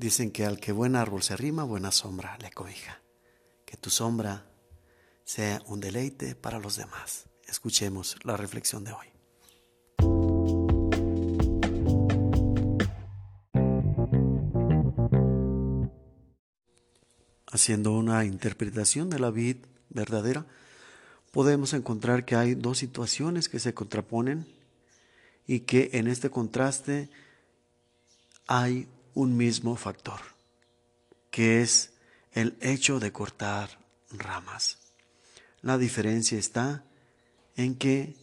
Dicen que al que buen árbol se arrima, buena sombra le cobija. Que tu sombra sea un deleite para los demás. Escuchemos la reflexión de hoy. Haciendo una interpretación de la vid verdadera, podemos encontrar que hay dos situaciones que se contraponen y que en este contraste hay un mismo factor, que es el hecho de cortar ramas. La diferencia está en que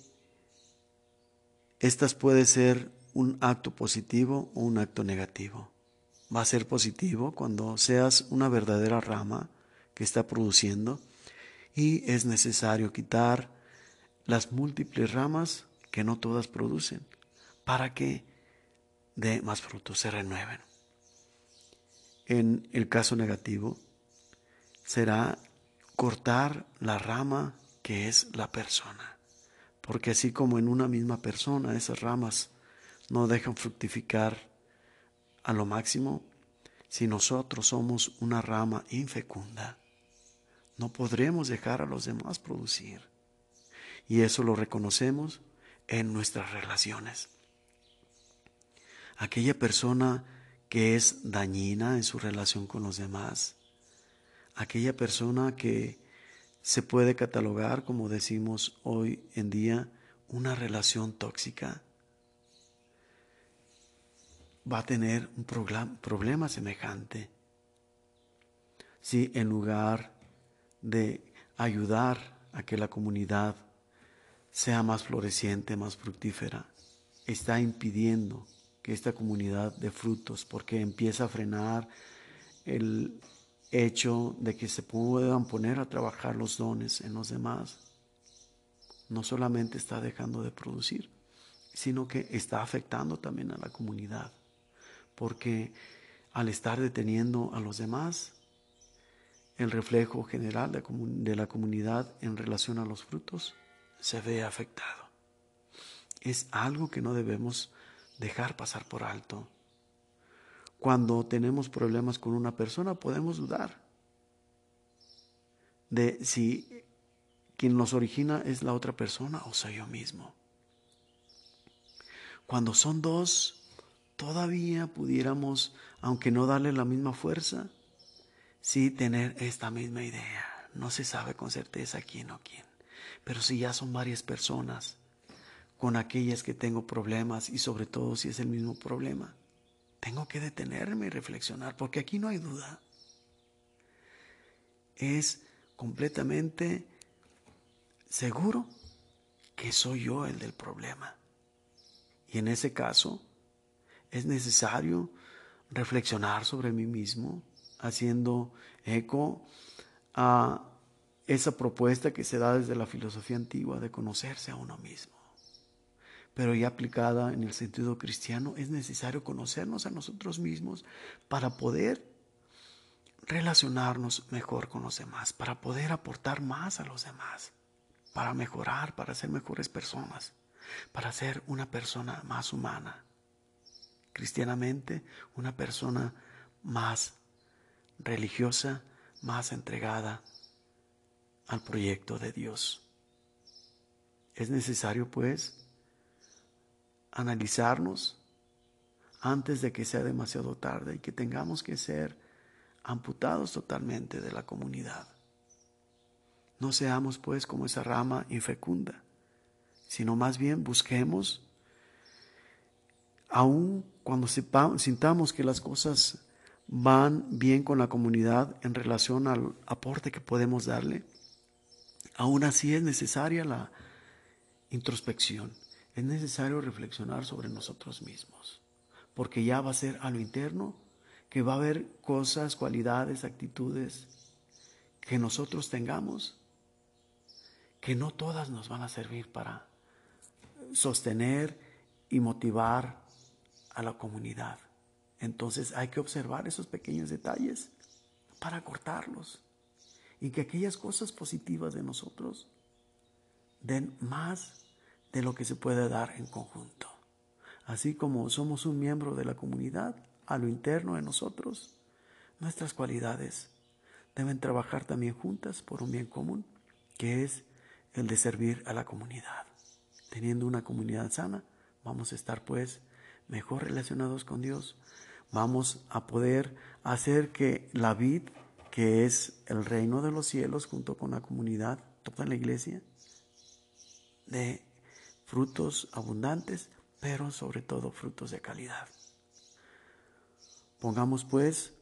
estas puede ser un acto positivo o un acto negativo. Va a ser positivo cuando seas una verdadera rama que está produciendo y es necesario quitar las múltiples ramas que no todas producen para que de más frutos se renueven. En el caso negativo será cortar la rama que es la persona, porque así como en una misma persona esas ramas no dejan fructificar a lo máximo, si nosotros somos una rama infecunda, no podremos dejar a los demás producir. Y eso lo reconocemos en nuestras relaciones. Aquella persona que es dañina en su relación con los demás, aquella persona que se puede catalogar, como decimos hoy en día, una relación tóxica, va a tener un problema semejante. Si en lugar de ayudar a que la comunidad sea más floreciente, más fructífera, está impidiendo esta comunidad dé frutos porque empieza a frenar el hecho de que se puedan poner a trabajar los dones en los demás. No solamente está dejando de producir, sino que está afectando también a la comunidad, porque al estar deteniendo a los demás, el reflejo general de la comunidad en relación a los frutos se ve afectado. Es algo que no debemos dejar pasar por alto. Cuando tenemos problemas con una persona podemos dudar de si quien los origina es la otra persona o soy yo mismo. Cuando son dos, todavía pudiéramos, aunque no darle la misma fuerza, sí tener esta misma idea. No se sabe con certeza quién o quién. Pero si ya son varias personas con aquellas que tengo problemas y sobre todo si es el mismo problema, tengo que detenerme y reflexionar porque aquí no hay duda. Es completamente seguro que soy yo el del problema. Y en ese caso es necesario reflexionar sobre mí mismo, haciendo eco a esa propuesta que se da desde la filosofía antigua de conocerse a uno mismo. Pero ya aplicada en el sentido cristiano, es necesario conocernos a nosotros mismos para poder relacionarnos mejor con los demás, para poder aportar más a los demás, para mejorar, para ser mejores personas, para ser una persona más humana. Cristianamente, una persona más religiosa más entregada al proyecto de Dios. Es necesario, pues, analizarnos antes de que sea demasiado tarde y que tengamos que ser amputados totalmente de la comunidad. No seamos, pues, como esa rama infecunda, sino más bien busquemos, aun cuando sintamos que las cosas van bien con la comunidad en relación al aporte que podemos darle, aún así es necesaria la introspección, es necesario reflexionar sobre nosotros mismos, porque ya va a ser a lo interno que va a haber cosas, cualidades, actitudes que nosotros tengamos, que no todas nos van a servir para sostener y motivar a la comunidad. Entonces hay que observar esos pequeños detalles para cortarlos y que aquellas cosas positivas de nosotros den más de lo que se puede dar en conjunto. Así como somos un miembro de la comunidad, a lo interno de nosotros, nuestras cualidades deben trabajar también juntas por un bien común, que es el de servir a la comunidad. Teniendo una comunidad sana, vamos a estar pues mejor relacionados con Dios, vamos a poder hacer que la vid, que es el reino de los cielos junto con la comunidad, toda la iglesia, de frutos abundantes, pero sobre todo frutos de calidad. Pongamos pues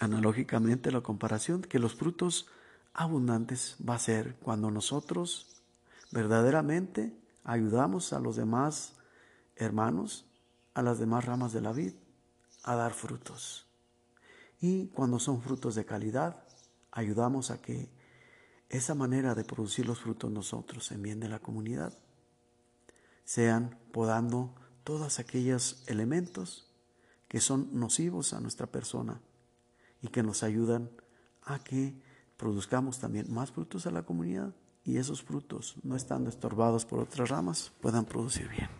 analógicamente la comparación que los frutos abundantes va a ser cuando nosotros verdaderamente ayudamos a los demás hermanos, a las demás ramas de la vid, a dar frutos. Y cuando son frutos de calidad, ayudamos a que esa manera de producir los frutos nosotros en bien de la comunidad sean podando todos aquellos elementos que son nocivos a nuestra persona y que nos ayudan a que produzcamos también más frutos a la comunidad y esos frutos, no estando estorbados por otras ramas, puedan producir bien.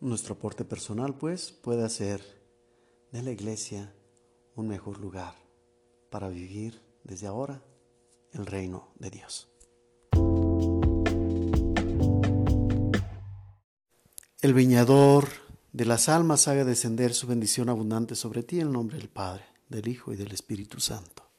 Nuestro aporte personal, pues, puede hacer de la iglesia un mejor lugar para vivir desde ahora el reino de Dios. El viñador de las almas haga descender su bendición abundante sobre ti en el nombre del Padre, del Hijo y del Espíritu Santo.